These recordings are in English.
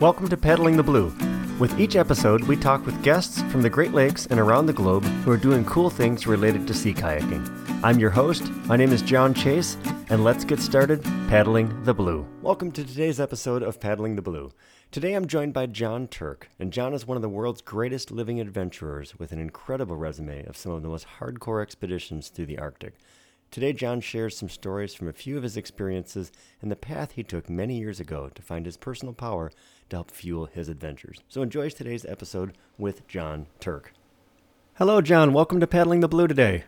Welcome to Paddling the Blue. With each episode, we talk with guests from the Great Lakes and around the globe who are doing cool things related to sea kayaking. I'm your host. My name is John Chase, and let's get started paddling the blue. Welcome to today's episode of Paddling the Blue. Today I'm joined by Jon Turk, and John is one of the world's greatest living adventurers with an incredible resume of some of the most hardcore expeditions through the Arctic. Today, John shares some stories from a few of his experiences and the path he took many years ago to find his personal power to help fuel his adventures. So, enjoy today's episode with Jon Turk. Hello, John. Welcome to Paddling the Blue today.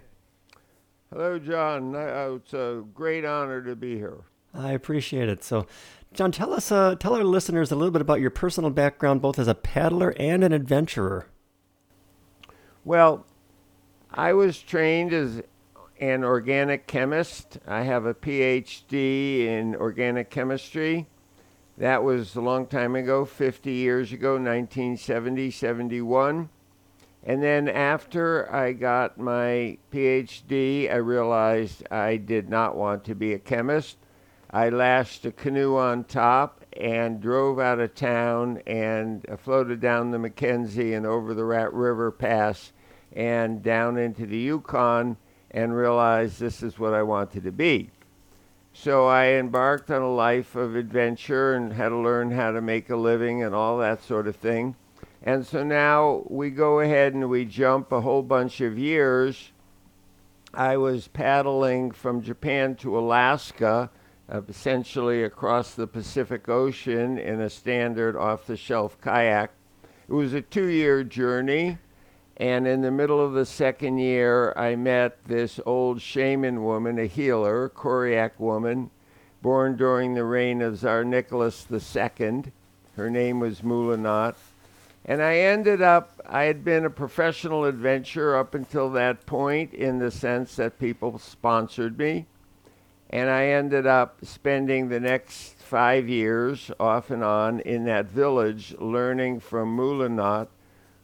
Hello, John. Uh, it's a great honor to be here. I appreciate it. So, John, tell us, uh, tell our listeners a little bit about your personal background, both as a paddler and an adventurer. Well, I was trained as an organic chemist. I have a PhD in organic chemistry. That was a long time ago, 50 years ago, 1970, 71. And then after I got my PhD, I realized I did not want to be a chemist. I lashed a canoe on top and drove out of town and uh, floated down the Mackenzie and over the Rat River Pass and down into the Yukon and realized this is what I wanted to be. So I embarked on a life of adventure and had to learn how to make a living and all that sort of thing. And so now we go ahead and we jump a whole bunch of years. I was paddling from Japan to Alaska, uh, essentially across the Pacific Ocean in a standard off the shelf kayak. It was a two year journey. And in the middle of the second year, I met this old shaman woman, a healer, a Koryak woman, born during the reign of Tsar Nicholas II. Her name was Moolynaut. And I ended up, I had been a professional adventurer up until that point in the sense that people sponsored me. And I ended up spending the next five years off and on in that village learning from Moolynaut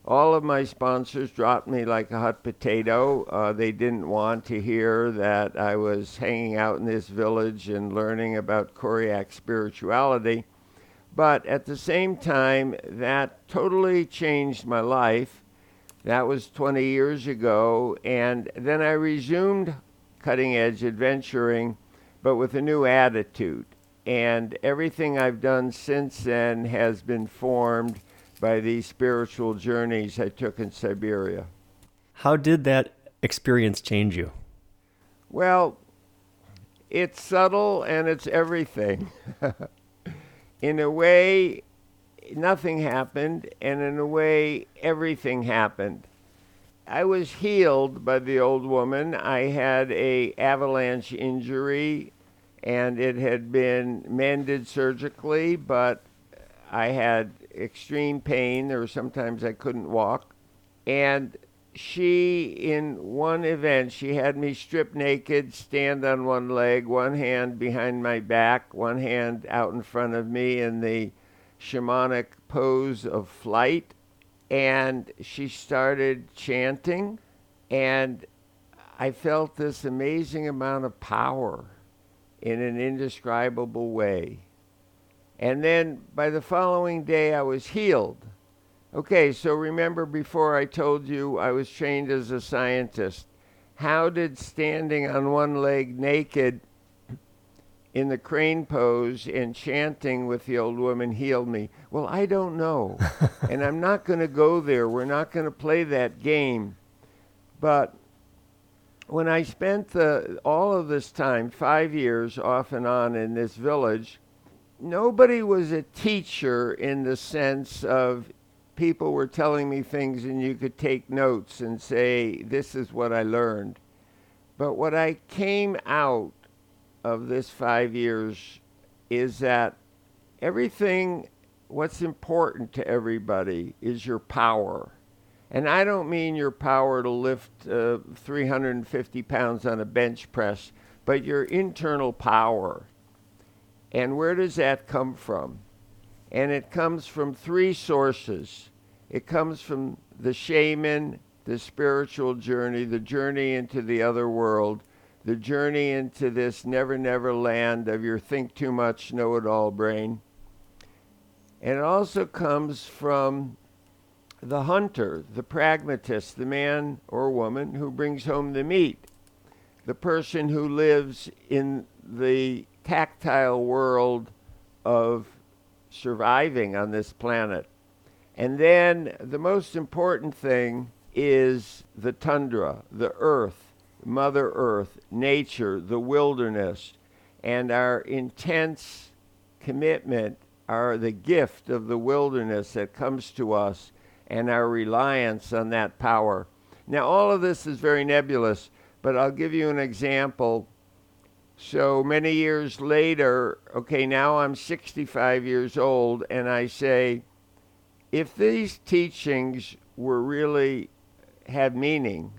all of my sponsors dropped me like a hot potato. Uh, they didn't want to hear that I was hanging out in this village and learning about Koryak spirituality. But at the same time, that totally changed my life. That was 20 years ago. And then I resumed cutting edge adventuring, but with a new attitude. And everything I've done since then has been formed by these spiritual journeys I took in Siberia. How did that experience change you? Well, it's subtle and it's everything. in a way, nothing happened, and in a way, everything happened. I was healed by the old woman. I had a avalanche injury and it had been mended surgically, but I had extreme pain. There were sometimes I couldn't walk. And she, in one event, she had me stripped naked, stand on one leg, one hand behind my back, one hand out in front of me in the shamanic pose of flight. And she started chanting, and I felt this amazing amount of power in an indescribable way. And then by the following day, I was healed. Okay, so remember before I told you I was trained as a scientist. How did standing on one leg naked in the crane pose and chanting with the old woman heal me? Well, I don't know. and I'm not going to go there. We're not going to play that game. But when I spent the, all of this time, five years off and on in this village, nobody was a teacher in the sense of people were telling me things and you could take notes and say, This is what I learned. But what I came out of this five years is that everything, what's important to everybody is your power. And I don't mean your power to lift uh, 350 pounds on a bench press, but your internal power and where does that come from? And it comes from three sources. It comes from the shaman, the spiritual journey, the journey into the other world, the journey into this never, never land of your think too much, know it all brain. And it also comes from the hunter, the pragmatist, the man or woman who brings home the meat, the person who lives in the tactile world of surviving on this planet. And then the most important thing is the tundra, the earth, Mother Earth, nature, the wilderness, and our intense commitment are the gift of the wilderness that comes to us and our reliance on that power. Now, all of this is very nebulous, but I'll give you an example. So many years later, okay, now I'm 65 years old, and I say, if these teachings were really had meaning,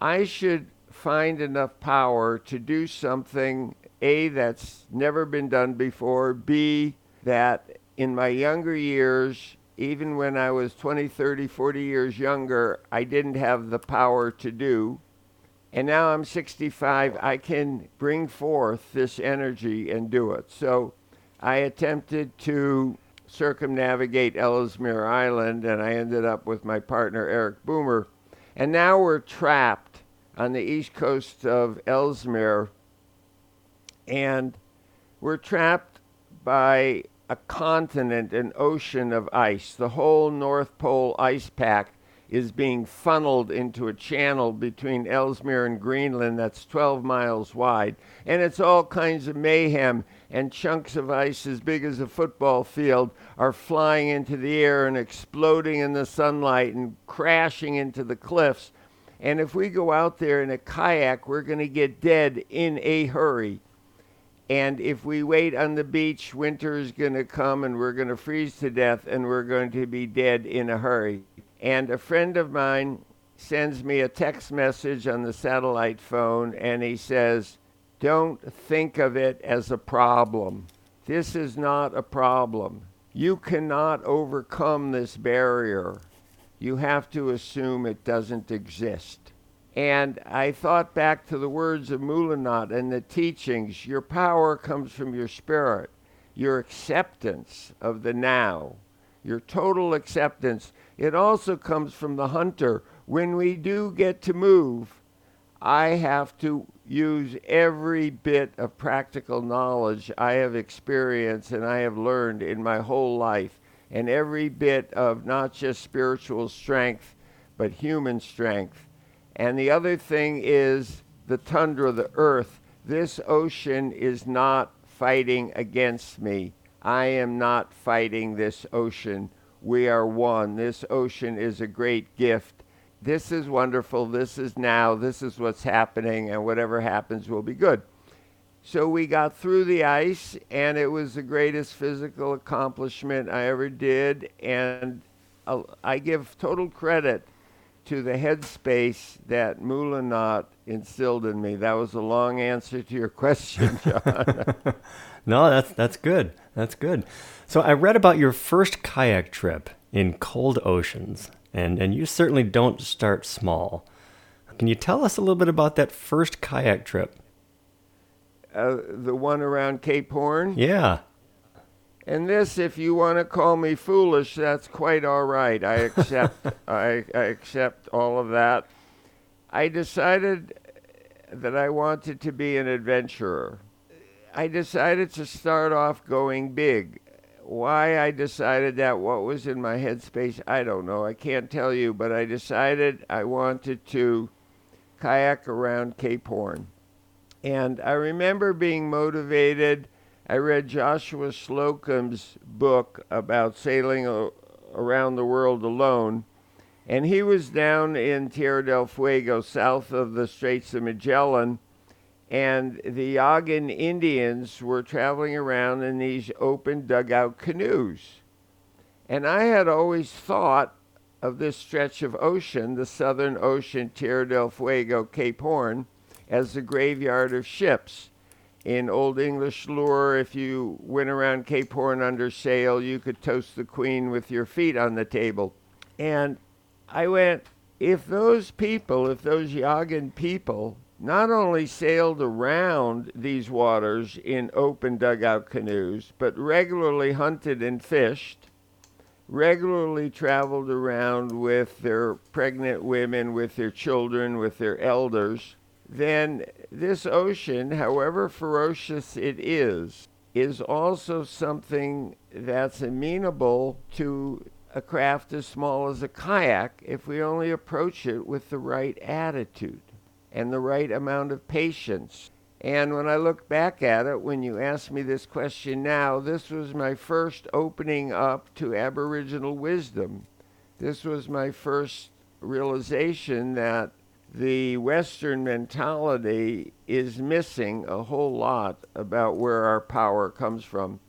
I should find enough power to do something A that's never been done before, B that in my younger years even when I was 20, 30, 40 years younger, I didn't have the power to do. And now I'm 65, I can bring forth this energy and do it. So I attempted to circumnavigate Ellesmere Island, and I ended up with my partner, Eric Boomer. And now we're trapped on the east coast of Ellesmere, and we're trapped by a continent, an ocean of ice. The whole North Pole ice pack is being funneled into a channel between Ellesmere and Greenland that's 12 miles wide. And it's all kinds of mayhem, and chunks of ice as big as a football field are flying into the air and exploding in the sunlight and crashing into the cliffs. And if we go out there in a kayak, we're going to get dead in a hurry. And if we wait on the beach, winter is going to come and we're going to freeze to death and we're going to be dead in a hurry. And a friend of mine sends me a text message on the satellite phone and he says, Don't think of it as a problem. This is not a problem. You cannot overcome this barrier. You have to assume it doesn't exist. And I thought back to the words of Moolynaut and the teachings. Your power comes from your spirit, your acceptance of the now, your total acceptance. It also comes from the hunter. When we do get to move, I have to use every bit of practical knowledge I have experienced and I have learned in my whole life, and every bit of not just spiritual strength, but human strength and the other thing is the tundra, the earth. This ocean is not fighting against me. I am not fighting this ocean. We are one. This ocean is a great gift. This is wonderful. This is now. This is what's happening, and whatever happens will be good. So we got through the ice, and it was the greatest physical accomplishment I ever did. And uh, I give total credit to the headspace that Moolynaut instilled in me. That was a long answer to your question, John. no, that's that's good. That's good. So I read about your first kayak trip in cold oceans, and and you certainly don't start small. Can you tell us a little bit about that first kayak trip? Uh, the one around Cape Horn? Yeah. And this, if you want to call me foolish, that's quite all right. I accept. I, I accept all of that. I decided that I wanted to be an adventurer. I decided to start off going big. Why I decided that, what was in my headspace, I don't know. I can't tell you, but I decided I wanted to kayak around Cape Horn. And I remember being motivated I read Joshua Slocum's book about sailing around the world alone, and he was down in Tierra del Fuego, south of the Straits of Magellan, and the Yagan Indians were traveling around in these open dugout canoes. And I had always thought of this stretch of ocean, the Southern Ocean, Tierra del Fuego, Cape Horn, as the graveyard of ships in Old English lore, if you went around Cape Horn under sail, you could toast the queen with your feet on the table. And I went, if those people, if those Yagan people not only sailed around these waters in open dugout canoes, but regularly hunted and fished, regularly traveled around with their pregnant women, with their children, with their elders, then this ocean, however ferocious it is, is also something that's amenable to a craft as small as a kayak if we only approach it with the right attitude and the right amount of patience. And when I look back at it, when you ask me this question now, this was my first opening up to Aboriginal wisdom. This was my first realization that the Western mentality is missing a whole lot about where our power comes from.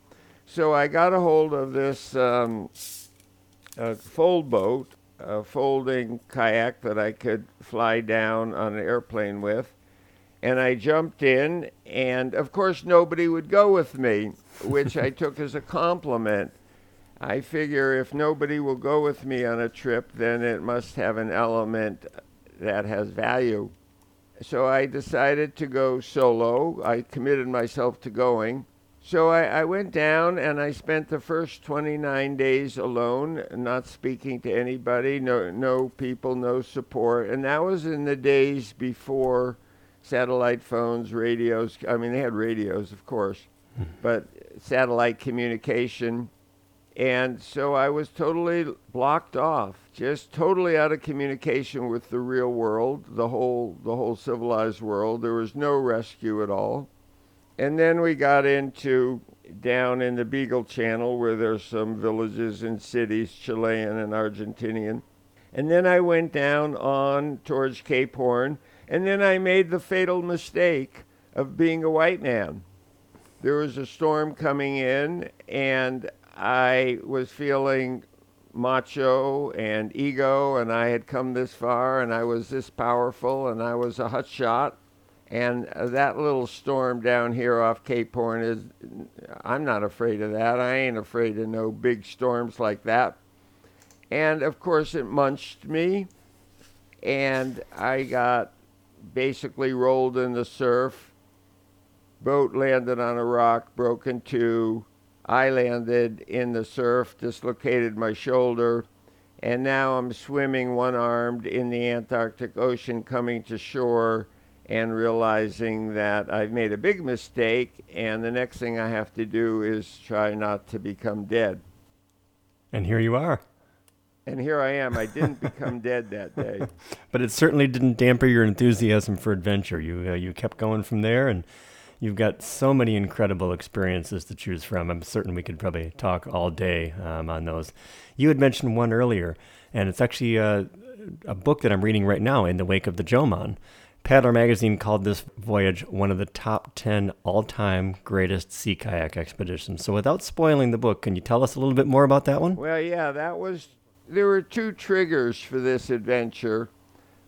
So I got a hold of this um, uh, fold boat, a folding kayak that I could fly down on an airplane with. And I jumped in, and of course, nobody would go with me, which I took as a compliment. I figure if nobody will go with me on a trip, then it must have an element that has value. So I decided to go solo. I committed myself to going. So I, I, went down and I spent the first 29 days alone, not speaking to anybody, no, no people, no support. And that was in the days before satellite phones, radios. I mean, they had radios, of course, hmm. but satellite communication. And so I was totally blocked off, just totally out of communication with the real world, the whole, the whole civilized world. There was no rescue at all. And then we got into down in the Beagle Channel where there's some villages and cities, Chilean and Argentinian. And then I went down on towards Cape Horn, and then I made the fatal mistake of being a white man. There was a storm coming in, and I was feeling macho and ego, and I had come this far, and I was this powerful, and I was a hot shot and uh, that little storm down here off Cape Horn is, I'm not afraid of that. I ain't afraid of no big storms like that. And of course, it munched me, and I got basically rolled in the surf. Boat landed on a rock, broke in two. I landed in the surf, dislocated my shoulder, and now I'm swimming one armed in the Antarctic Ocean coming to shore and realizing that I've made a big mistake, and the next thing I have to do is try not to become dead. And here you are. And here I am. I didn't become dead that day. But it certainly didn't damper your enthusiasm for adventure. You uh, you kept going from there, and you've got so many incredible experiences to choose from. I'm certain we could probably talk all day um, on those. You had mentioned one earlier, and it's actually uh, a book that I'm reading right now in the wake of the Jomon. Paddler Magazine called this voyage one of the top 10 all time greatest sea kayak expeditions. So, without spoiling the book, can you tell us a little bit more about that one? Well, yeah, that was. There were two triggers for this adventure.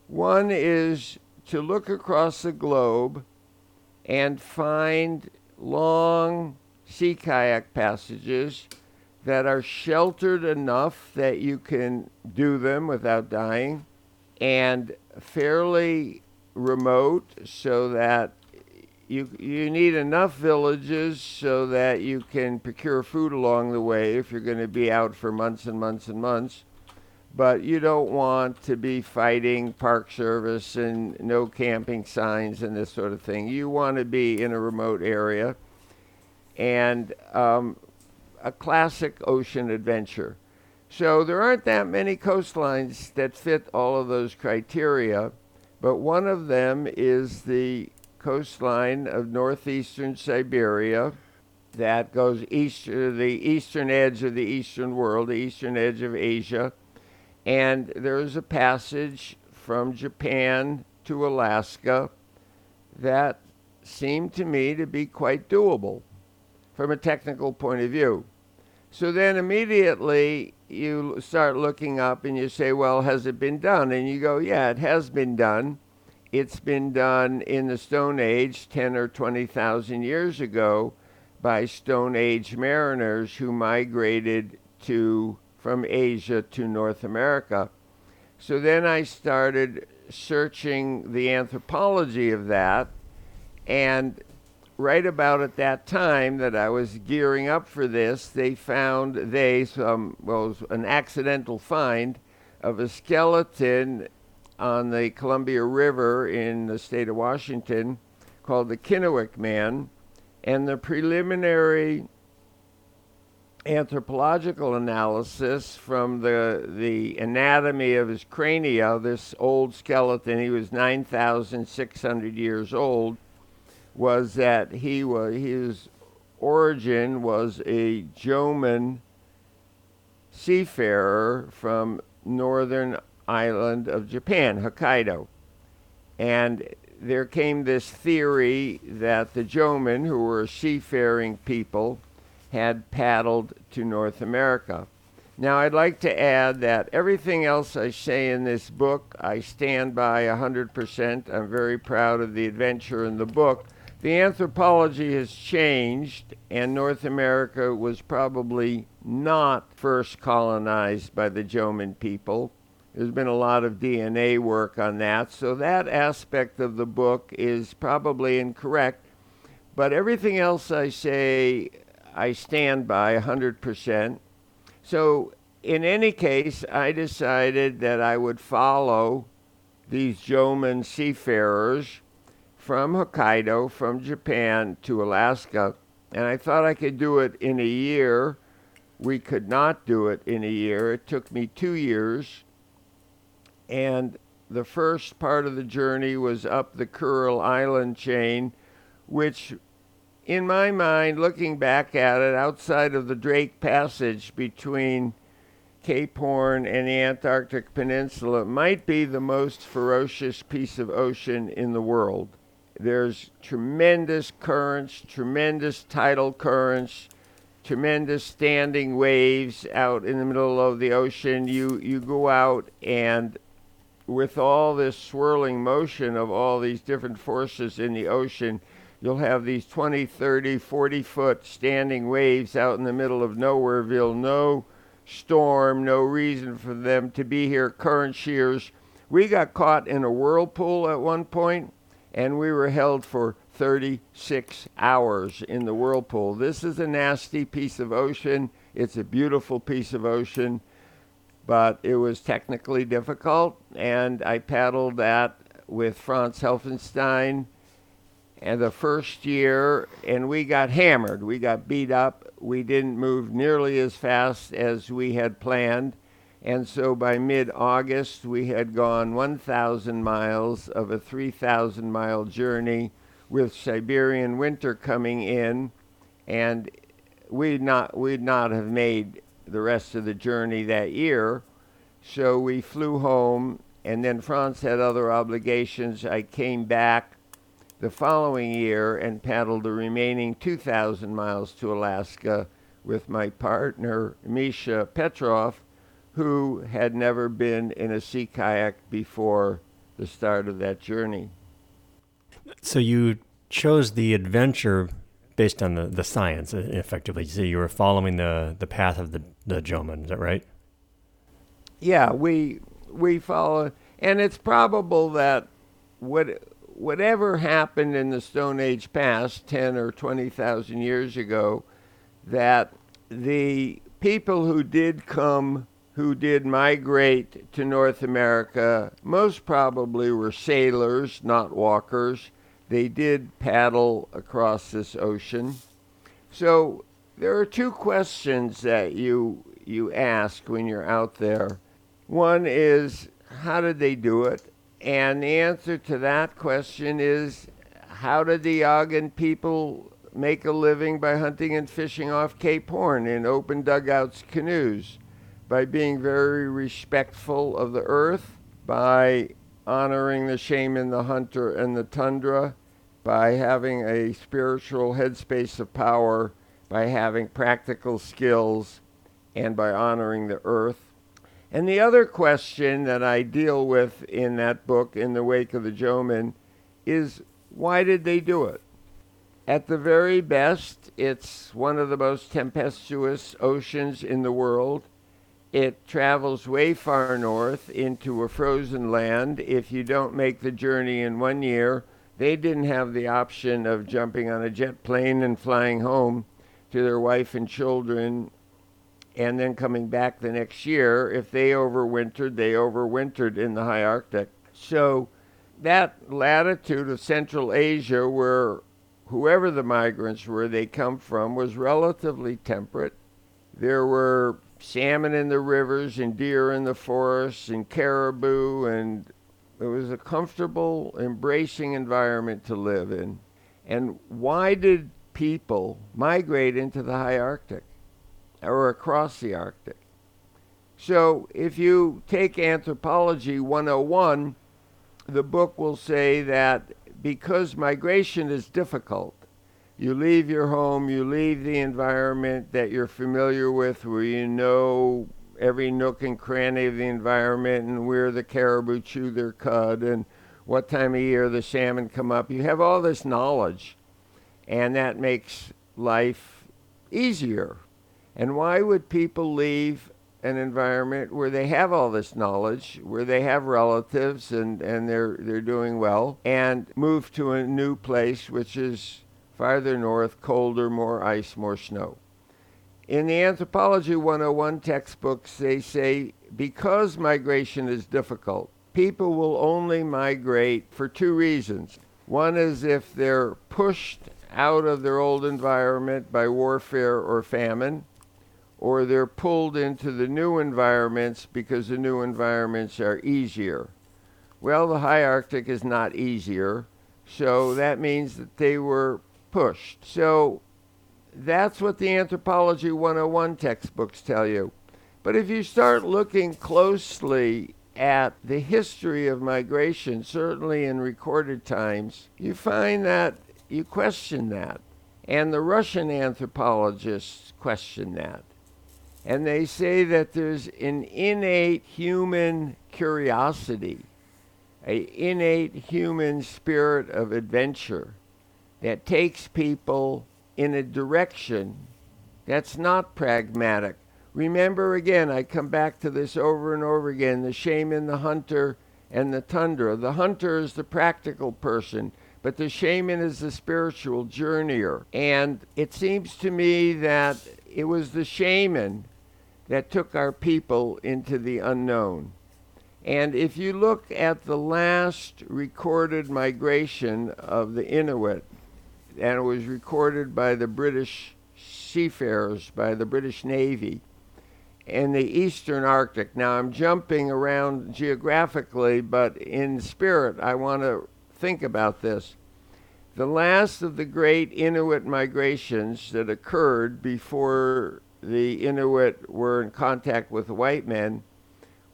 One is to look across the globe and find long sea kayak passages that are sheltered enough that you can do them without dying and fairly remote so that you you need enough villages so that you can procure food along the way if you're going to be out for months and months and months. But you don't want to be fighting park service and no camping signs and this sort of thing. You want to be in a remote area. And um, a classic ocean adventure. So there aren't that many coastlines that fit all of those criteria but one of them is the coastline of northeastern Siberia that goes east to the eastern edge of the eastern world, the eastern edge of Asia. And there is a passage from Japan to Alaska that seemed to me to be quite doable from a technical point of view. So then immediately you start looking up and you say, well, has it been done? And you go, yeah, it has been done. It's been done in the Stone Age 10 or 20,000 years ago by Stone Age mariners who migrated to from Asia to North America. So then I started searching the anthropology of that. And right about at that time that I was gearing up for this, they found they some well, an accidental find of a skeleton on the Columbia River in the state of Washington called the Kennewick Man, and the preliminary anthropological analysis from the the anatomy of his crania, this old skeleton, he was 9,600 years old, was that he was his origin was a Jomon seafarer from northern island of Japan, Hokkaido. And there came this theory that the Jomon, who were seafaring people, had paddled to North America. Now, I'd like to add that everything else I say in this book, I stand by 100%. I'm very proud of the adventure in the book. The anthropology has changed, and North America was probably not first colonized by the Jomon people. There's been a lot of DNA work on that, so that aspect of the book is probably incorrect. But everything else I say I stand by 100%. So, in any case, I decided that I would follow these Jomon seafarers from Hokkaido, from Japan to Alaska, and I thought I could do it in a year. We could not do it in a year. It took me two years. And the first part of the journey was up the Kurile Island chain, which in my mind, looking back at it, outside of the Drake Passage between Cape Horn and the Antarctic Peninsula, might be the most ferocious piece of ocean in the world. There's tremendous currents, tremendous tidal currents, tremendous standing waves out in the middle of the ocean. You you go out and with all this swirling motion of all these different forces in the ocean, you'll have these 20, 30, 40 foot standing waves out in the middle of Nowhereville. No storm, no reason for them to be here, current shears. We got caught in a whirlpool at one point, and we were held for 36 hours in the whirlpool. This is a nasty piece of ocean. It's a beautiful piece of ocean, but it was technically difficult, and I paddled that with Franz Helfenstein and the first year, and we got hammered. We got beat up. We didn't move nearly as fast as we had planned. And so by mid August, we had gone 1,000 miles of a 3,000 mile journey with Siberian winter coming in. And we'd not, we'd not have made the rest of the journey that year. So we flew home, and then Franz had other obligations. I came back the following year and paddled the remaining 2,000 miles to Alaska with my partner, Misha Petrov, who had never been in a sea kayak before the start of that journey. So you chose the adventure based on the, the science, effectively. So you were following the, the path of the, the Jomon, is that right? Yeah, we we follow, and it's probable that what whatever happened in the Stone Age past, 10 or 20,000 years ago, that the people who did come, who did migrate to North America, most probably were sailors, not walkers. They did paddle across this ocean. So there are two questions that you you ask when you're out there. One is how did they do it? And the answer to that question is how did the Yagan people make a living by hunting and fishing off Cape Horn in open dugouts canoes? By being very respectful of the earth, by honoring the shaman, the hunter, and the tundra, by having a spiritual headspace of power, by having practical skills, and by honoring the earth. And the other question that I deal with in that book, In the Wake of the Jomon, is why did they do it? At the very best, it's one of the most tempestuous oceans in the world. It travels way far north into a frozen land. If you don't make the journey in one year, they didn't have the option of jumping on a jet plane and flying home to their wife and children and then coming back the next year. If they overwintered, they overwintered in the high Arctic. So that latitude of Central Asia, where whoever the migrants were they come from, was relatively temperate. There were salmon in the rivers and deer in the forests and caribou, and it was a comfortable, embracing environment to live in. And why did people migrate into the high Arctic or across the Arctic? So if you take Anthropology 101, the book will say that because migration is difficult, you leave your home, you leave the environment that you're familiar with, where you know every nook and cranny of the environment and where the caribou chew their cud and what time of year the salmon come up. You have all this knowledge, and that makes life easier. And why would people leave an environment where they have all this knowledge, where they have relatives and, and they're, they're doing well, and move to a new place which is farther north, colder, more ice, more snow. In the Anthropology 101 textbooks, they say because migration is difficult, people will only migrate for two reasons. One is if they're pushed out of their old environment by warfare or famine, or they're pulled into the new environments because the new environments are easier. Well, the high Arctic is not easier, so that means that they were pushed. So that's what the Anthropology 101 textbooks tell you. But if you start looking closely at the history of migration, certainly in recorded times, you find that you question that. And the Russian anthropologists question that. And they say that there's an innate human curiosity, a innate human spirit of adventure that takes people in a direction that's not pragmatic. Remember again, I come back to this over and over again the shaman, the hunter, and the tundra. The hunter is the practical person, but the shaman is the spiritual journeyer. And it seems to me that it was the shaman that took our people into the unknown. And if you look at the last recorded migration of the Inuit, and it was recorded by the British seafarers, by the British Navy, in the eastern Arctic. Now I'm jumping around geographically, but in spirit, I want to think about this. The last of the great Inuit migrations that occurred before the Inuit were in contact with the white men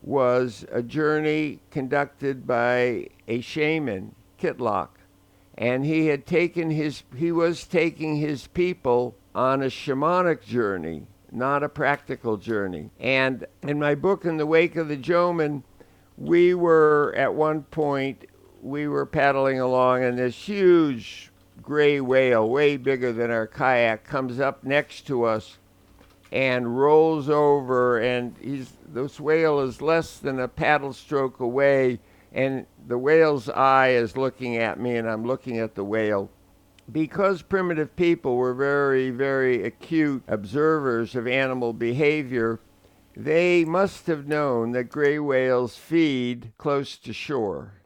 was a journey conducted by a shaman, Kitlok. And he had taken his he was taking his people on a shamanic journey, not a practical journey. And in my book In the Wake of the Jomon, we were at one point we were paddling along and this huge gray whale, way bigger than our kayak, comes up next to us and rolls over and he's this whale is less than a paddle stroke away and the whale's eye is looking at me and I'm looking at the whale because primitive people were very very acute observers of animal behavior they must have known that gray whales feed close to shore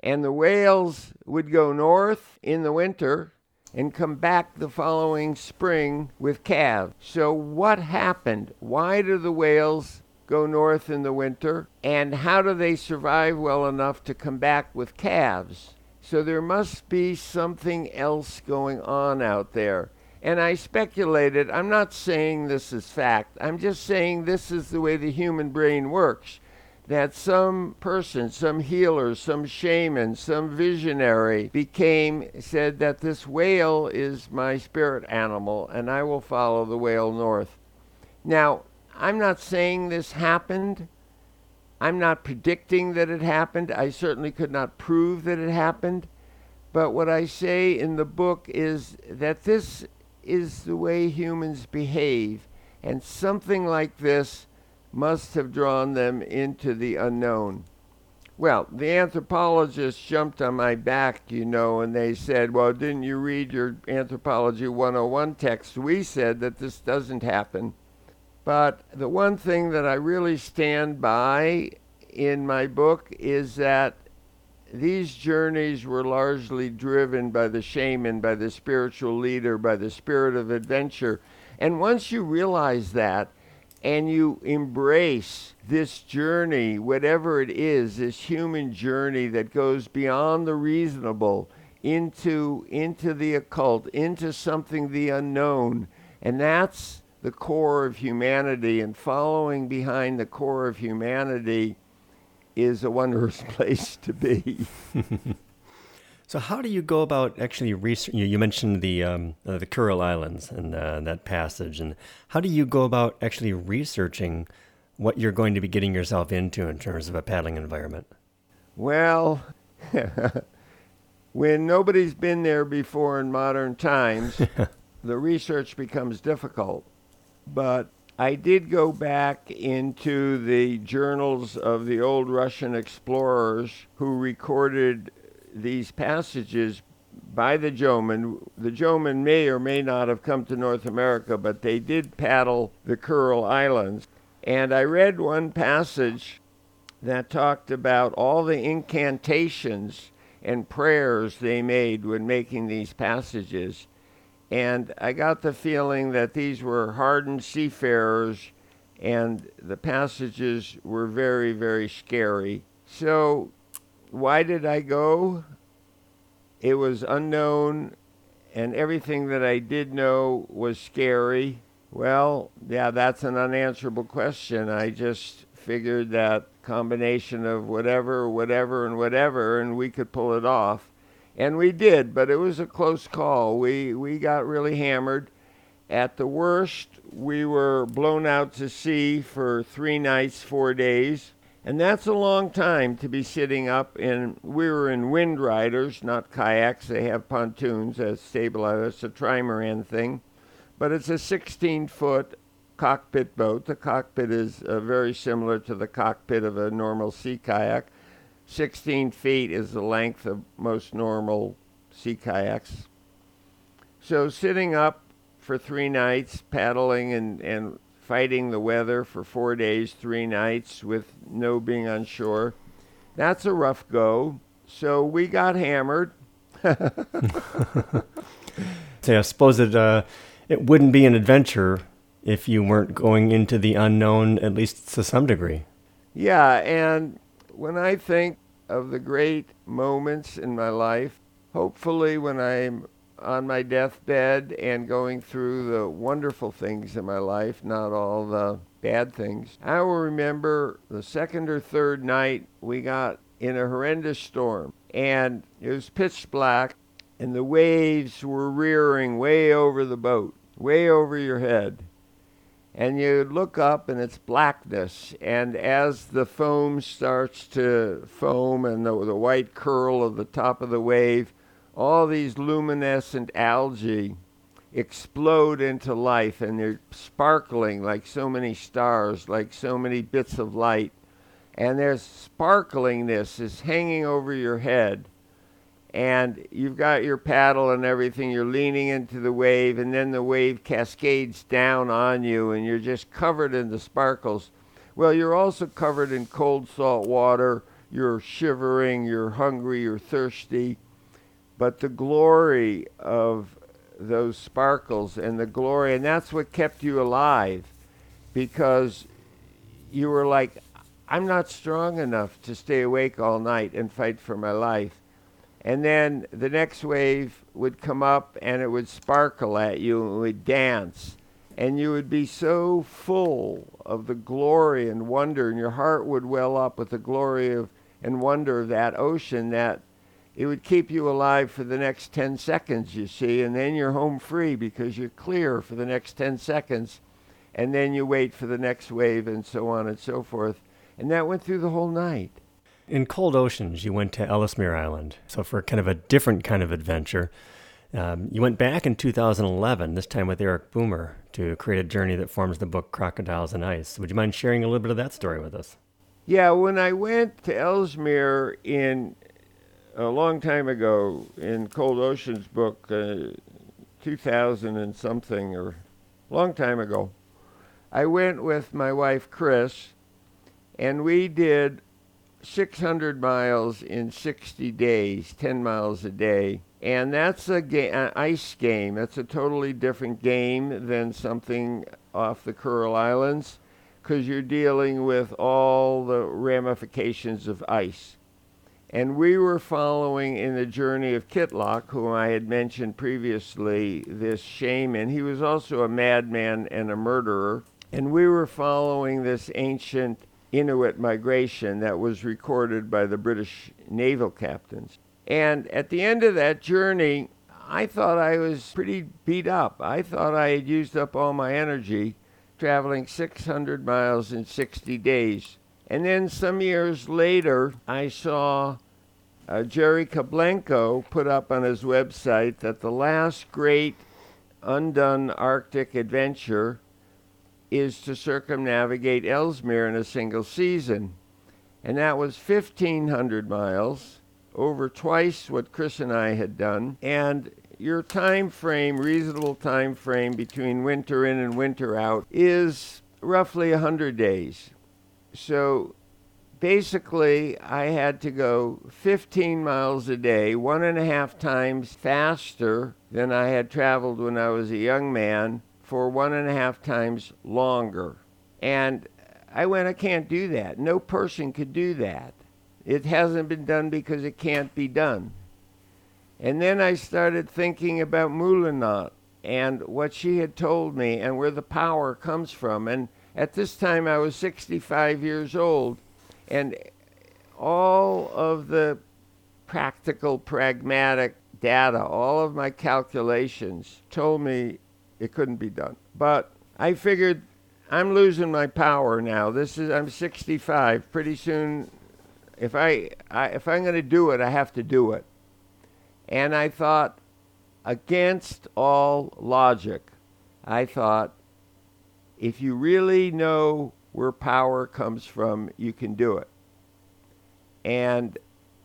and the whales would go north in the winter and come back the following spring with calves. So, what happened? Why do the whales go north in the winter? And how do they survive well enough to come back with calves? So, there must be something else going on out there. And I speculated, I'm not saying this is fact, I'm just saying this is the way the human brain works that some person, some healer, some shaman, some visionary became, said that this whale is my spirit animal and I will follow the whale north. Now, I'm not saying this happened. I'm not predicting that it happened. I certainly could not prove that it happened. But what I say in the book is that this is the way humans behave. And something like this must have drawn them into the unknown. Well, the anthropologists jumped on my back, you know, and they said, Well, didn't you read your Anthropology 101 text? We said that this doesn't happen. But the one thing that I really stand by in my book is that these journeys were largely driven by the shaman, by the spiritual leader, by the spirit of adventure. And once you realize that, and you embrace this journey, whatever it is, this human journey that goes beyond the reasonable into into the occult, into something the unknown, and that's the core of humanity and following behind the core of humanity is a wondrous place to be. So, how do you go about actually research? You, you mentioned the um, uh, the Kurile Islands and uh, that passage, and how do you go about actually researching what you're going to be getting yourself into in terms of a paddling environment? Well, when nobody's been there before in modern times, the research becomes difficult. But I did go back into the journals of the old Russian explorers who recorded these passages by the Jomon. The Jomon may or may not have come to North America, but they did paddle the Kurile Islands. And I read one passage that talked about all the incantations and prayers they made when making these passages. And I got the feeling that these were hardened seafarers and the passages were very, very scary. So why did I go? It was unknown, and everything that I did know was scary. Well, yeah, that's an unanswerable question. I just figured that combination of whatever, whatever, and whatever, and we could pull it off. And we did, but it was a close call. We, we got really hammered. At the worst, we were blown out to sea for three nights, four days. And that's a long time to be sitting up And We were in wind riders, not kayaks. They have pontoons as stabilizers. It's a trimaran thing, but it's a 16 foot cockpit boat. The cockpit is uh, very similar to the cockpit of a normal sea kayak. 16 feet is the length of most normal sea kayaks. So sitting up for three nights, paddling and, and fighting the weather for four days, three nights with no being on shore. That's a rough go. So we got hammered. so I suppose it uh, it wouldn't be an adventure if you weren't going into the unknown, at least to some degree. Yeah, and when I think of the great moments in my life, hopefully when I'm on my deathbed and going through the wonderful things in my life, not all the bad things. I will remember the second or third night we got in a horrendous storm, and it was pitch black, and the waves were rearing way over the boat, way over your head. And you look up and it's blackness. And as the foam starts to foam and the, the white curl of the top of the wave, all these luminescent algae explode into life and they're sparkling like so many stars, like so many bits of light. And their sparklingness is hanging over your head. And you've got your paddle and everything, you're leaning into the wave, and then the wave cascades down on you, and you're just covered in the sparkles. Well, you're also covered in cold salt water, you're shivering, you're hungry, you're thirsty but the glory of those sparkles and the glory, and that's what kept you alive because you were like, I'm not strong enough to stay awake all night and fight for my life. And then the next wave would come up and it would sparkle at you and would dance. And you would be so full of the glory and wonder, and your heart would well up with the glory of and wonder of that ocean that it would keep you alive for the next 10 seconds, you see, and then you're home free because you're clear for the next 10 seconds, and then you wait for the next wave and so on and so forth. And that went through the whole night. In cold oceans, you went to Ellesmere Island, so for kind of a different kind of adventure. Um, you went back in 2011, this time with Eric Boomer, to create a journey that forms the book Crocodiles and Ice. Would you mind sharing a little bit of that story with us? Yeah, when I went to Ellesmere in a long time ago in Cold Ocean's book, uh, 2000 and something, or long time ago, I went with my wife Chris, and we did 600 miles in 60 days, 10 miles a day. And that's a ga- an ice game. That's a totally different game than something off the Kuril Islands because you're dealing with all the ramifications of ice. And we were following in the journey of Kitlock, whom I had mentioned previously, this shaman. He was also a madman and a murderer. And we were following this ancient Inuit migration that was recorded by the British naval captains. And at the end of that journey, I thought I was pretty beat up. I thought I had used up all my energy traveling 600 miles in 60 days. And then some years later, I saw uh, Jerry Kobalenko put up on his website that the last great undone Arctic adventure is to circumnavigate Ellesmere in a single season. And that was 1,500 miles, over twice what Chris and I had done. And your time frame, reasonable time frame between winter in and winter out, is roughly 100 days. So basically, I had to go 15 miles a day, one and a half times faster than I had traveled when I was a young man for one and a half times longer. And I went, I can't do that. No person could do that. It hasn't been done because it can't be done. And then I started thinking about Moolynaut and what she had told me and where the power comes from. And at this time, I was 65 years old. And all of the practical, pragmatic data, all of my calculations told me it couldn't be done. But I figured I'm losing my power now. This is I'm 65. Pretty soon, if I, I if I'm going to do it, I have to do it. And I thought, against all logic, I thought, if you really know where power comes from, you can do it. And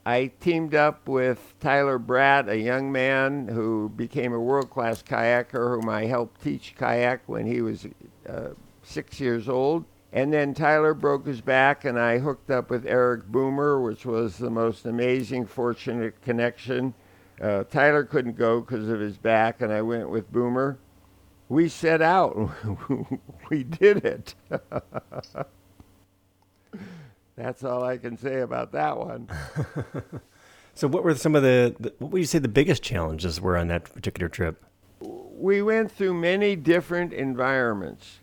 I teamed up with Tyler Bratt, a young man who became a world class kayaker, whom I helped teach kayak when he was uh, six years old. And then Tyler broke his back, and I hooked up with Erik Boomer, which was the most amazing, fortunate connection. Uh, Tyler couldn't go because of his back, and I went with Boomer. We set out. we did it. That's all I can say about that one. so, what were some of the, the, what would you say the biggest challenges were on that particular trip? We went through many different environments.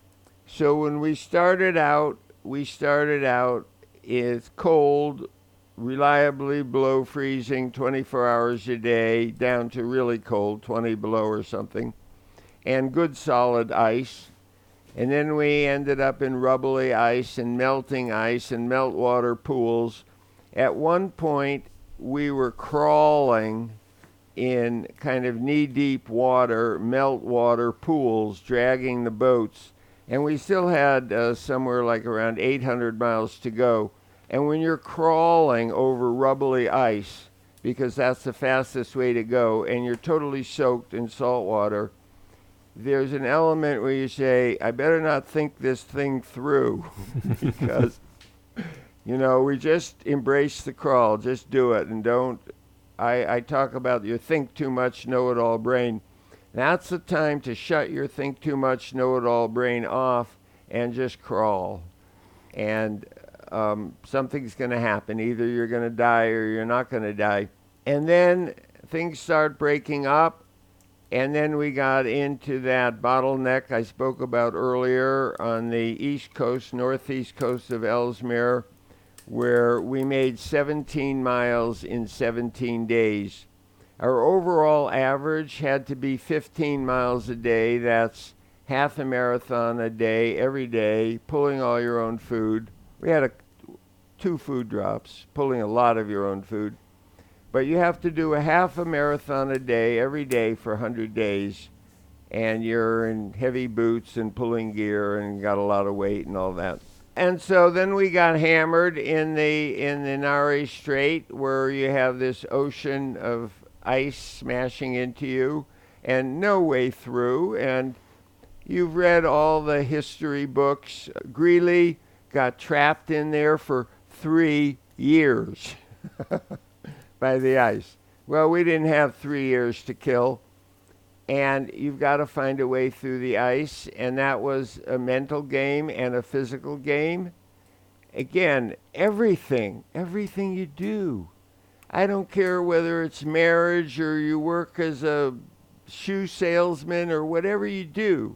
So, when we started out, we started out it's cold, reliably below freezing 24 hours a day, down to really cold, 20 below or something, and good solid ice. And then we ended up in rubbly ice and melting ice and meltwater pools. At one point, we were crawling in kind of knee deep water, meltwater pools, dragging the boats. And we still had uh, somewhere like around 800 miles to go. And when you're crawling over rubbly ice, because that's the fastest way to go, and you're totally soaked in salt water, there's an element where you say, I better not think this thing through because, you know, we just embrace the crawl, just do it, and don't. I, I talk about your think too much, know it all brain. That's the time to shut your think too much, know it all brain off and just crawl. And um, something's going to happen. Either you're going to die or you're not going to die. And then things start breaking up and then we got into that bottleneck I spoke about earlier on the east coast, northeast coast of Ellesmere, where we made 17 miles in 17 days. Our overall average had to be 15 miles a day. That's half a marathon a day, every day, pulling all your own food. We had a, two food drops, pulling a lot of your own food. But you have to do a half a marathon a day, every day for 100 days. And you're in heavy boots and pulling gear and got a lot of weight and all that. And so then we got hammered in the in the Nares Strait where you have this ocean of ice smashing into you and no way through and you've read all the history books. Greely got trapped in there for 3 years. by the ice. Well, we didn't have three years to kill, and you've got to find a way through the ice, and that was a mental game and a physical game. Again, everything, everything you do. I don't care whether it's marriage or you work as a shoe salesman or whatever you do.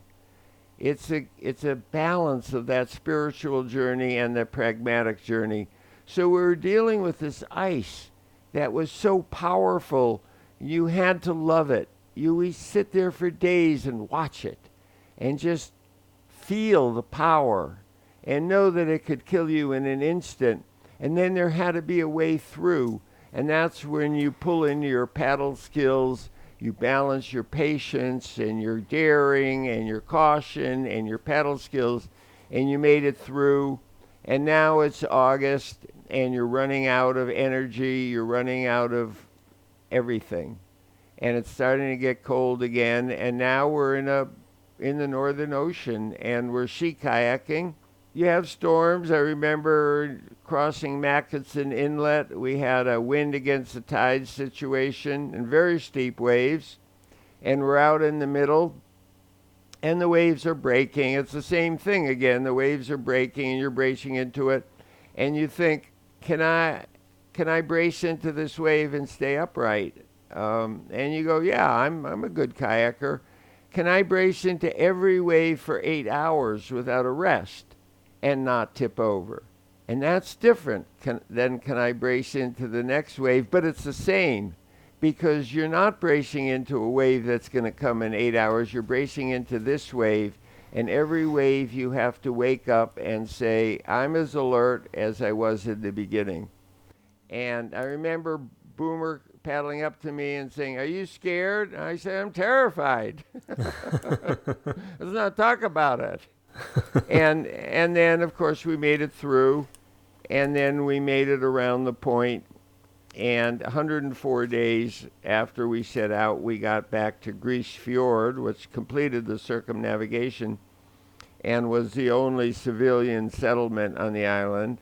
It's a it's a balance of that spiritual journey and the pragmatic journey. So we're dealing with this ice that was so powerful. You had to love it. You would sit there for days and watch it and just feel the power and know that it could kill you in an instant. And then there had to be a way through. And that's when you pull in your paddle skills, you balance your patience and your daring and your caution and your paddle skills, and you made it through. And now it's August, and you're running out of energy, you're running out of everything. And it's starting to get cold again, and now we're in a in the northern ocean and we're sea kayaking. You have storms. I remember crossing Makinson Inlet. We had a wind against the tide situation and very steep waves. And we're out in the middle and the waves are breaking. It's the same thing again. The waves are breaking and you're bracing into it. And you think, can I can I brace into this wave and stay upright? Um, and you go, yeah, I'm I'm a good kayaker. Can I brace into every wave for eight hours without a rest and not tip over? And that's different can, than can I brace into the next wave, but it's the same because you're not bracing into a wave that's going to come in eight hours. You're bracing into this wave and every wave you have to wake up and say, I'm as alert as I was at the beginning. And I remember Boomer paddling up to me and saying, Are you scared? And I said, I'm terrified. Let's not talk about it. and and then of course we made it through and then we made it around the point and 104 days after we set out, we got back to Grise Fiord, which completed the circumnavigation and was the only civilian settlement on the island.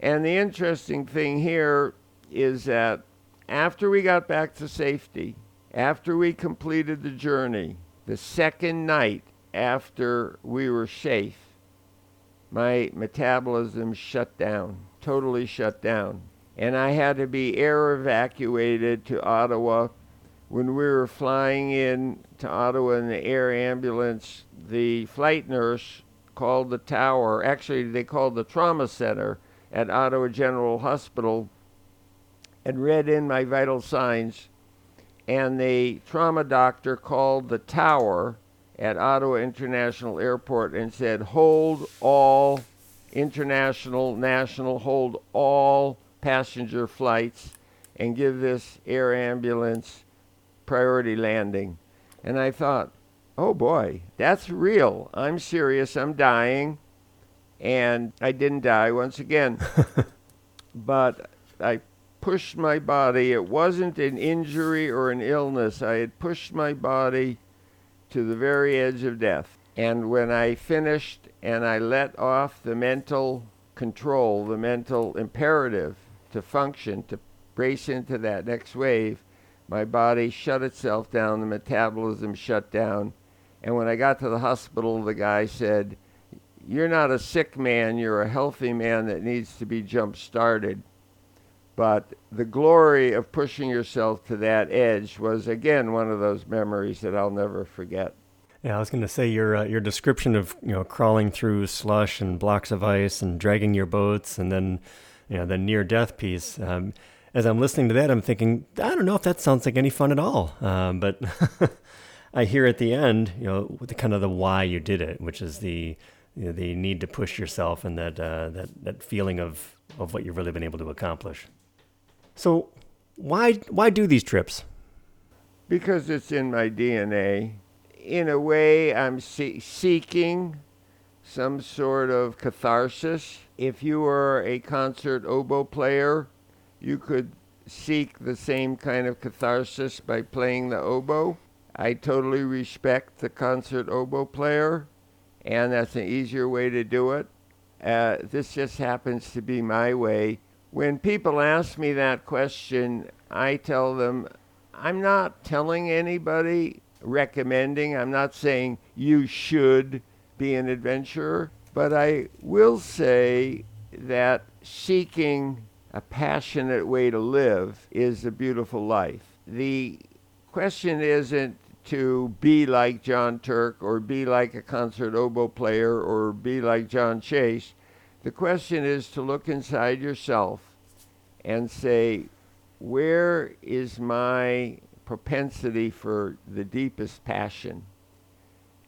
And the interesting thing here is that after we got back to safety, after we completed the journey, the second night after we were safe, my metabolism shut down, totally shut down and I had to be air evacuated to Ottawa. When we were flying in to Ottawa in the air ambulance, the flight nurse called the tower, actually, they called the trauma center at Ottawa General Hospital and read in my vital signs. And the trauma doctor called the tower at Ottawa International Airport and said, Hold all international, national, hold all passenger flights and give this air ambulance priority landing. And I thought, oh boy, that's real. I'm serious. I'm dying. And I didn't die once again. but I pushed my body. It wasn't an injury or an illness. I had pushed my body to the very edge of death. And when I finished and I let off the mental control, the mental imperative, to function, to brace into that next wave, my body shut itself down, the metabolism shut down. And when I got to the hospital, the guy said, You're not a sick man, you're a healthy man that needs to be jump started. But the glory of pushing yourself to that edge was, again, one of those memories that I'll never forget. Yeah, I was going to say your uh, your description of you know crawling through slush and blocks of ice and dragging your boats and then you know, the near death piece. Um, as I'm listening to that, I'm thinking, I don't know if that sounds like any fun at all. Um, but I hear at the end, you know, the kind of the why you did it, which is the you know, the need to push yourself and that uh, that that feeling of of what you've really been able to accomplish. So, Why, why do these trips? Because it's in my DNA. In a way, I'm see- seeking some sort of catharsis. If you were a concert oboe player, you could seek the same kind of catharsis by playing the oboe. I totally respect the concert oboe player, and that's an easier way to do it. Uh, this just happens to be my way. When people ask me that question, I tell them I'm not telling anybody, recommending, I'm not saying you should be an adventurer, but I will say that seeking a passionate way to live is a beautiful life. The question isn't to be like Jon Turk or be like a concert oboe player or be like John Chase. The question is to look inside yourself and say, where is my propensity for the deepest passion?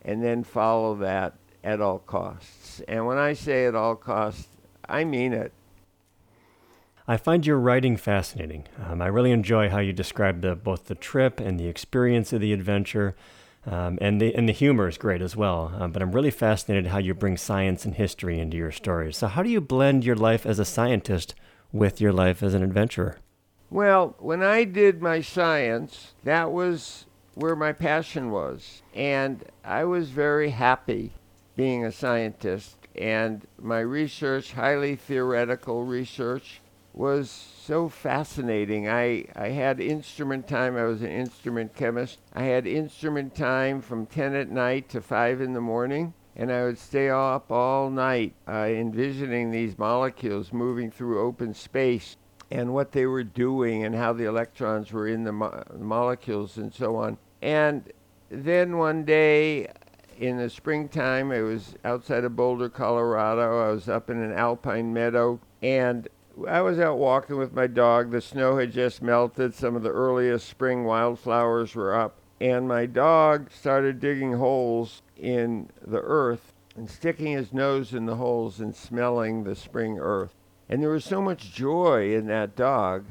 And then follow that at all costs. And when I say at all costs, I mean it. I find your writing fascinating. Um, I really enjoy how you describe the, both the trip and the experience of the adventure. Um, and the and the humor is great as well. Um, but I'm really fascinated how you bring science and history into your stories. So how do you blend your life as a scientist with your life as an adventurer? Well, when I did my science, that was where my passion was, and I was very happy being a scientist. And my research, highly theoretical research, was so fascinating. I, I had instrument time. I was an instrument chemist. I had instrument time from 10 at night to 5 in the morning. And I would stay up all night uh, envisioning these molecules moving through open space and what they were doing and how the electrons were in the mo- molecules and so on. And then one day in the springtime, it was outside of Boulder, Colorado. I was up in an alpine meadow and I was out walking with my dog. The snow had just melted. Some of the earliest spring wildflowers were up. And my dog started digging holes in the earth and sticking his nose in the holes and smelling the spring earth. And there was so much joy in that dog,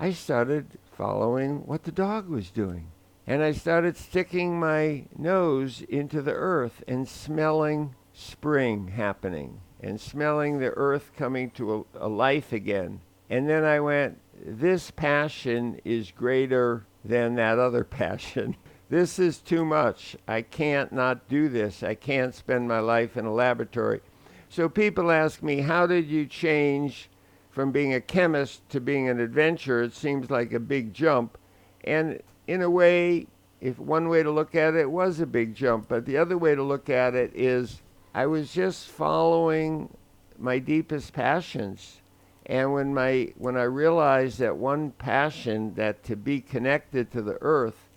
I started following what the dog was doing. And I started sticking my nose into the earth and smelling spring happening and smelling the earth coming to a, a, life again. And then I went, this passion is greater than that other passion. this is too much. I can't not do this. I can't spend my life in a laboratory. So people ask me, how did you change from being a chemist to being an adventurer? It seems like a big jump. And in a way, if one way to look at it was a big jump, but the other way to look at it is I was just following my deepest passions. And when my when I realized that one passion that to be connected to the earth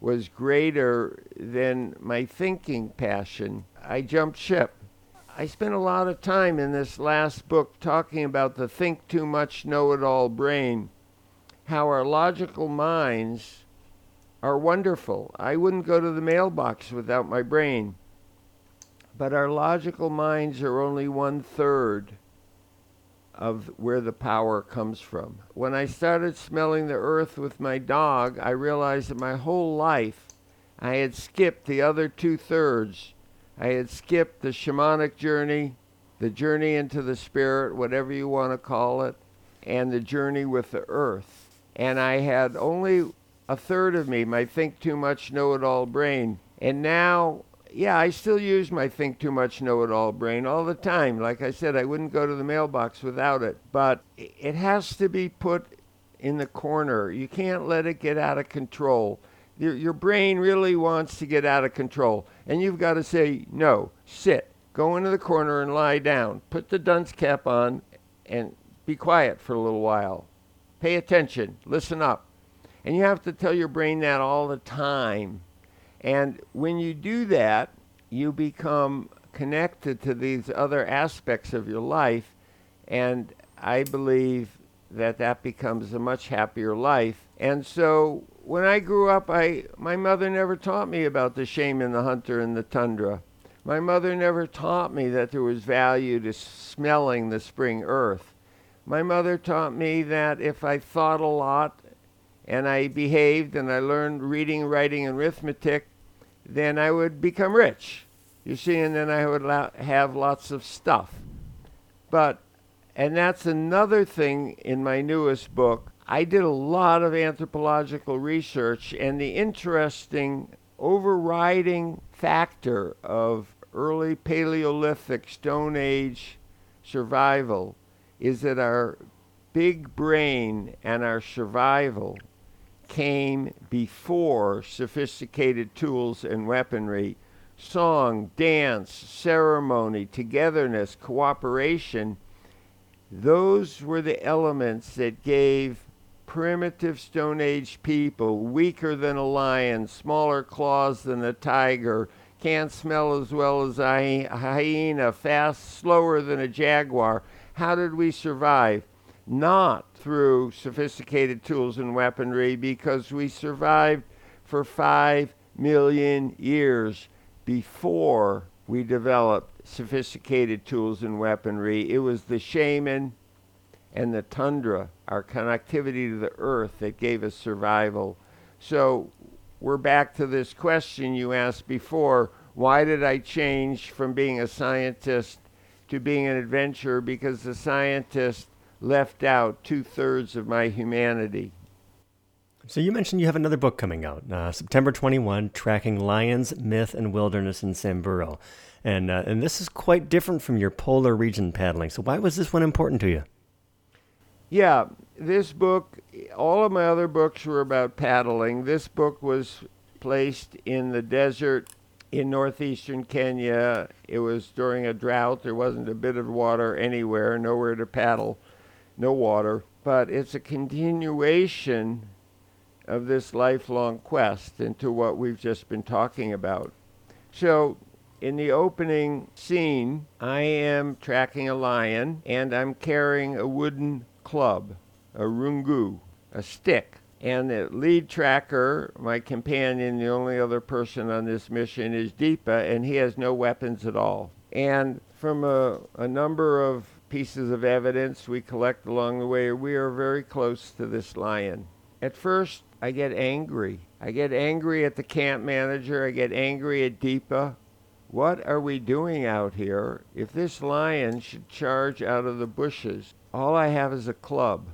was greater than my thinking passion, I jumped ship. I spent a lot of time in this last book talking about the think too much know it all brain, how our logical minds are wonderful. I wouldn't go to the mailbox without my brain. But our logical minds are only one third of where the power comes from. When I started smelling the earth with my dog, I realized that my whole life I had skipped the other two thirds. I had skipped the shamanic journey, the journey into the spirit, whatever you want to call it, and the journey with the earth. And I had only a third of me, my think too much, know it all brain. And now yeah, I still use my think too much, know it all brain all the time. Like I said, I wouldn't go to the mailbox without it. But it has to be put in the corner. You can't let it get out of control. Your, your brain really wants to get out of control. And you've got to say, no, sit, go into the corner and lie down. Put the dunce cap on and be quiet for a little while. Pay attention, listen up. And you have to tell your brain that all the time and when you do that, you become connected to these other aspects of your life. And I believe that that becomes a much happier life. And so when I grew up, I, my mother never taught me about the shaman, the hunter, and the tundra. My mother never taught me that there was value to smelling the spring earth. My mother taught me that if I thought a lot and I behaved and I learned reading, writing, and arithmetic, then I would become rich. You see, and then I would have lots of stuff. But, and that's another thing in my newest book. I did a lot of anthropological research, and the interesting overriding factor of early Paleolithic Stone Age survival is that our big brain and our survival came before sophisticated tools and weaponry. Song, dance, ceremony, togetherness, cooperation, those were the elements that gave primitive Stone Age people, weaker than a lion, smaller claws than a tiger, can't smell as well as a hyena, fast, slower than a jaguar. How did we survive? Not through sophisticated tools and weaponry, because we survived for five million years before we developed sophisticated tools and weaponry. It was the shaman and the tundra, our connectivity to the earth, that gave us survival. So we're back to this question you asked before why did I change from being a scientist to being an adventurer? Because the scientist left out two thirds of my humanity. So you mentioned you have another book coming out, uh, September 21, Tracking Lions, Myth, and Wilderness in Samburu. And, uh, and this is quite different from your polar region paddling. So why was this one important to you? Yeah, this book, all of my other books were about paddling. This book was placed in the desert in northeastern Kenya. It was during a drought. There wasn't a bit of water anywhere, nowhere to paddle, no water. But it's a continuation of this lifelong quest into what we've just been talking about. So, in the opening scene, I am tracking a lion and I'm carrying a wooden club, a rungu, a stick. And the lead tracker, my companion, the only other person on this mission, is Deepa, and he has no weapons at all. And from a, a number of pieces of evidence we collect along the way, we are very close to this lion. At first, I get angry. I get angry at the camp manager. I get angry at Deepa. What are we doing out here? If this lion should charge out of the bushes, all I have is a club.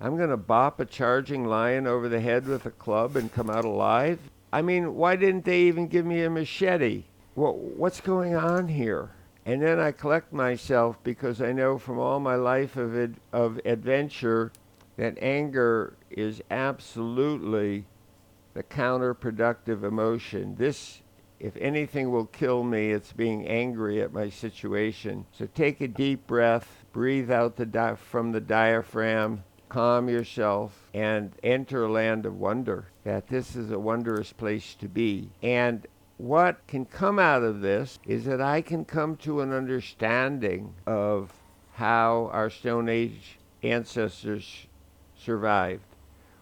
I'm going to bop a charging lion over the head with a club and come out alive? I mean, why didn't they even give me a machete? Well, what's going on here? And then I collect myself because I know from all my life of, ad- of adventure that anger is absolutely the counterproductive emotion. This, if anything will kill me, it's being angry at my situation. So take a deep breath, breathe out the di- from the diaphragm, calm yourself and enter a land of wonder. That this is a wondrous place to be. And what can come out of this is that I can come to an understanding of how our Stone Age ancestors survived.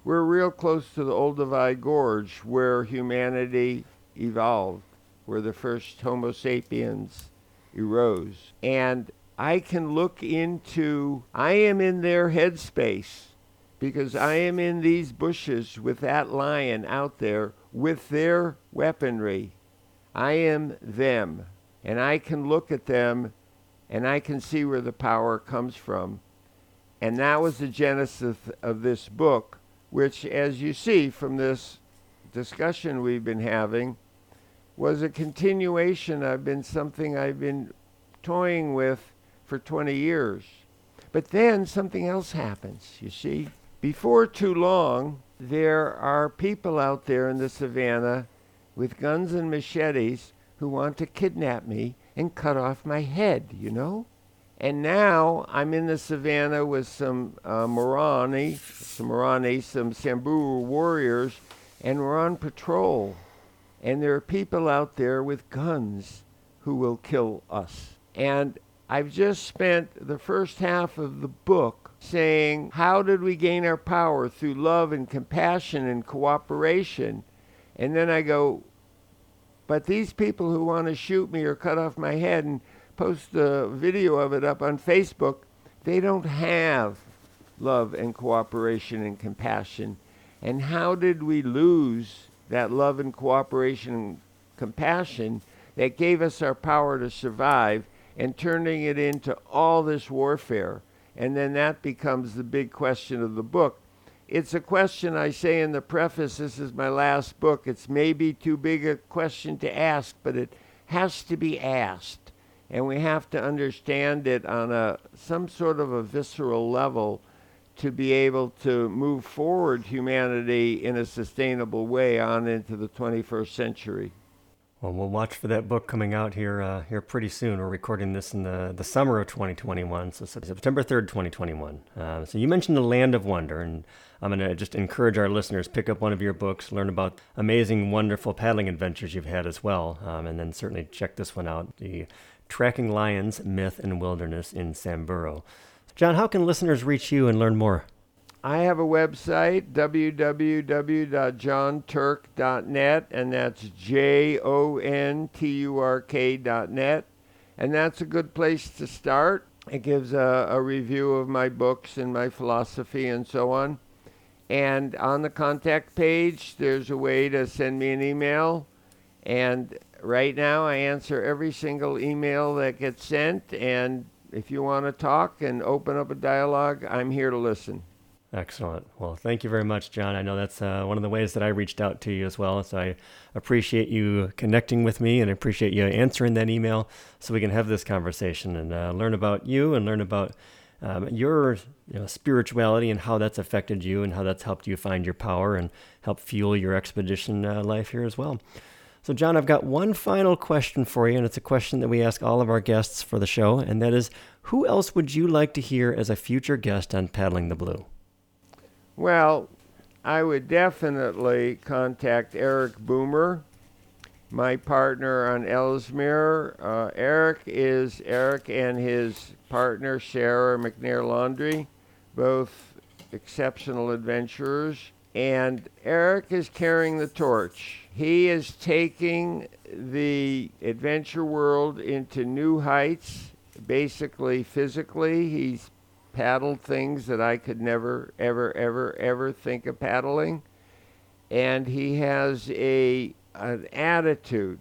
We're real close to the Olduvai Gorge where humanity evolved, where the first Homo sapiens arose. And I can look into, I am in their headspace because I am in these bushes with that lion out there with their weaponry. I am them, and I can look at them and I can see where the power comes from. And that was the genesis of this book, which, as you see from this discussion we've been having, was a continuation. I've been something I've been toying with for 20 years. But then something else happens, you see. Before too long, there are people out there in the savannah with guns and machetes who want to kidnap me and cut off my head, you know? And now I'm in the savannah with some uh, Morani, some Morani, some Samburu warriors, and we're on patrol. And there are people out there with guns who will kill us. And I've just spent the first half of the book saying, How did we gain our power? Through love and compassion and cooperation. And then I go, But these people who want to shoot me or cut off my head and post a video of it up on Facebook, they don't have love and cooperation and compassion. And how did we lose that love and cooperation and compassion that gave us our power to survive and turning it into all this warfare? And then that becomes the big question of the book. It's a question I say in the preface. This is my last book. It's maybe too big a question to ask, but it has to be asked. And we have to understand it on a some sort of a visceral level to be able to move forward humanity in a sustainable way on into the 21st century. Well, we'll watch for that book coming out here uh, here pretty soon. We're recording this in the, the summer of 2021, so September 3rd, 2021. Uh, so you mentioned the Land of Wonder, and I'm going to just encourage our listeners pick up one of your books, learn about amazing, wonderful paddling adventures you've had as well, um, and then certainly check this one out: the Tracking Lions, Myth, and Wilderness in Samburu. Jon, how can listeners reach you and learn more? I have a website, www.jonturk.net, and that's J O N T U R K.net. And that's a good place to start. It gives a, a, review of my books and my philosophy and so on. And on the contact page, there's a way to send me an email. And right now, I answer every single email that gets sent. And if you want to talk and open up a dialogue, I'm here to listen. Excellent. Well, thank you very much, Jon. I know that's uh, one of the ways that I reached out to you as well. So I appreciate you connecting with me and I appreciate you answering that email so we can have this conversation and uh, learn about you and learn about um, your you know, spirituality and how that's affected you and how that's helped you find your power and help fuel your expedition uh, life here as well. So, Jon, I've got one final question for you, and it's a question that we ask all of our guests for the show, and that is who else would you like to hear as a future guest on Paddling the Blue? Well, I would definitely contact Erik Boomer, my partner on Ellesmere. Uh, Erik is Erik and his partner Sarah McNair Landry, both exceptional adventurers. And Erik is carrying the torch. He is taking the adventure world into new heights, basically physically. He's paddled things that I could never, ever, ever, ever think of paddling. And he has a an attitude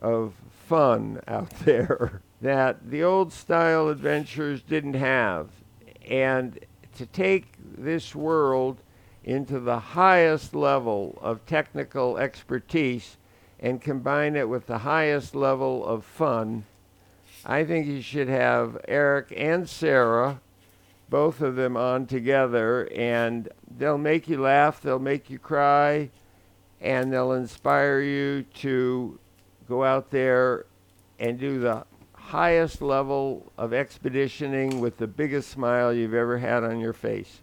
of fun out there that the old style adventurers didn't have. And to take this world into the highest level of technical expertise and combine it with the highest level of fun, I think you should have Erik and Sarah both of them on together, and they'll make you laugh, they'll make you cry, and they'll inspire you to go out there and do the highest level of expeditioning with the biggest smile you've ever had on your face.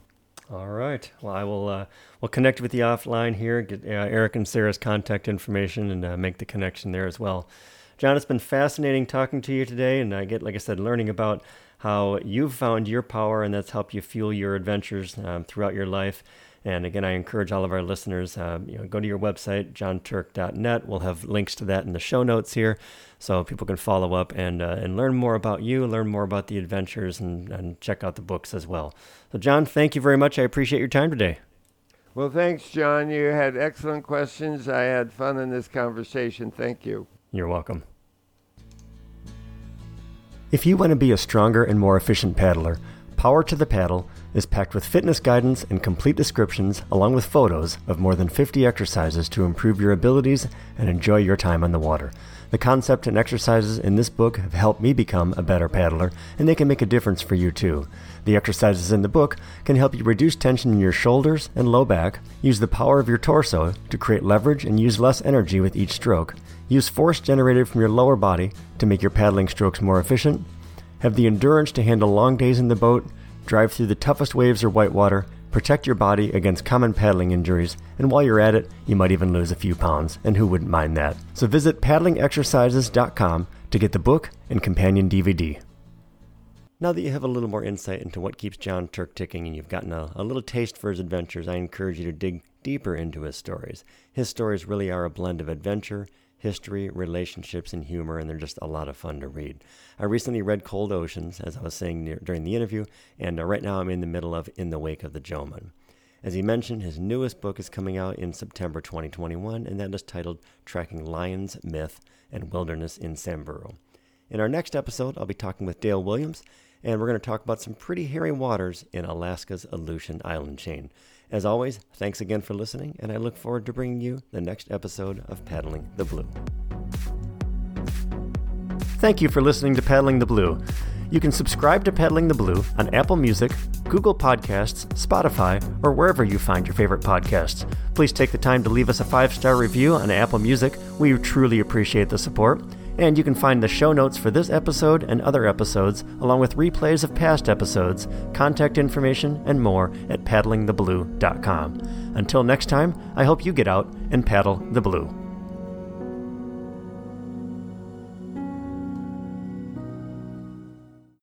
All right. Well, I will. Uh, we'll connect with you offline here. Get uh, Erik and Sarah's contact information and uh, make the connection there as well. Jon, it's been fascinating talking to you today, and I get, like I said, learning about how you've found your power and that's helped you fuel your adventures um, throughout your life. And again, I encourage all of our listeners, um, you know, go to your website, jonturk.net. We'll have links to that in the show notes here, so people can follow up and uh, and learn more about you, learn more about the adventures, and, and check out the books as well. So, Jon, thank you very much. I appreciate your time today. Well, thanks, John. You had excellent questions. I had fun in this conversation. Thank you. You're welcome. If you want to be a stronger and more efficient paddler, Power to the Paddle is packed with fitness guidance and complete descriptions, along with photos of more than 50 exercises to improve your abilities and enjoy your time on the water. The concept and exercises in this book have helped me become a better paddler, and they can make a difference for you too. The exercises in the book can help you reduce tension in your shoulders and low back, use the power of your torso to create leverage and use less energy with each stroke, use force generated from your lower body to make your paddling strokes more efficient, have the endurance to handle long days in the boat, drive through the toughest waves or whitewater, protect your body against common paddling injuries, and while you're at it, you might even lose a few pounds, and who wouldn't mind that? So visit paddlingexercises.com to get the book and companion DVD. Now that you have a little more insight into what keeps Jon Turk ticking and you've gotten a, a, little taste for his adventures, I encourage you to dig deeper into his stories. His stories really are a blend of adventure, history, relationships, and humor, and they're just a lot of fun to read. I recently read Cold Oceans, as I was saying near, during the interview, and uh, right now I'm in the middle of In the Wake of the Jomon. As he mentioned, his newest book is coming out in September 2021, and that is titled Tracking Lions, Myth, and Wilderness in Samburu. In our next episode, I'll be talking with Dale Williams, and we're going to talk about some pretty hairy waters in Alaska's Aleutian Island chain. As always, thanks again for listening, and I look forward to bringing you the next episode of Paddling the Blue. Thank you for listening to Paddling the Blue. You can subscribe to Paddling the Blue on Apple Music, Google Podcasts, Spotify, or wherever you find your favorite podcasts. Please take the time to leave us a five star review on Apple Music. We truly appreciate the support. And you can find the show notes for this episode and other episodes, along with replays of past episodes, contact information, and more at paddlingtheblue.com. Until next time, I hope you get out and paddle the blue.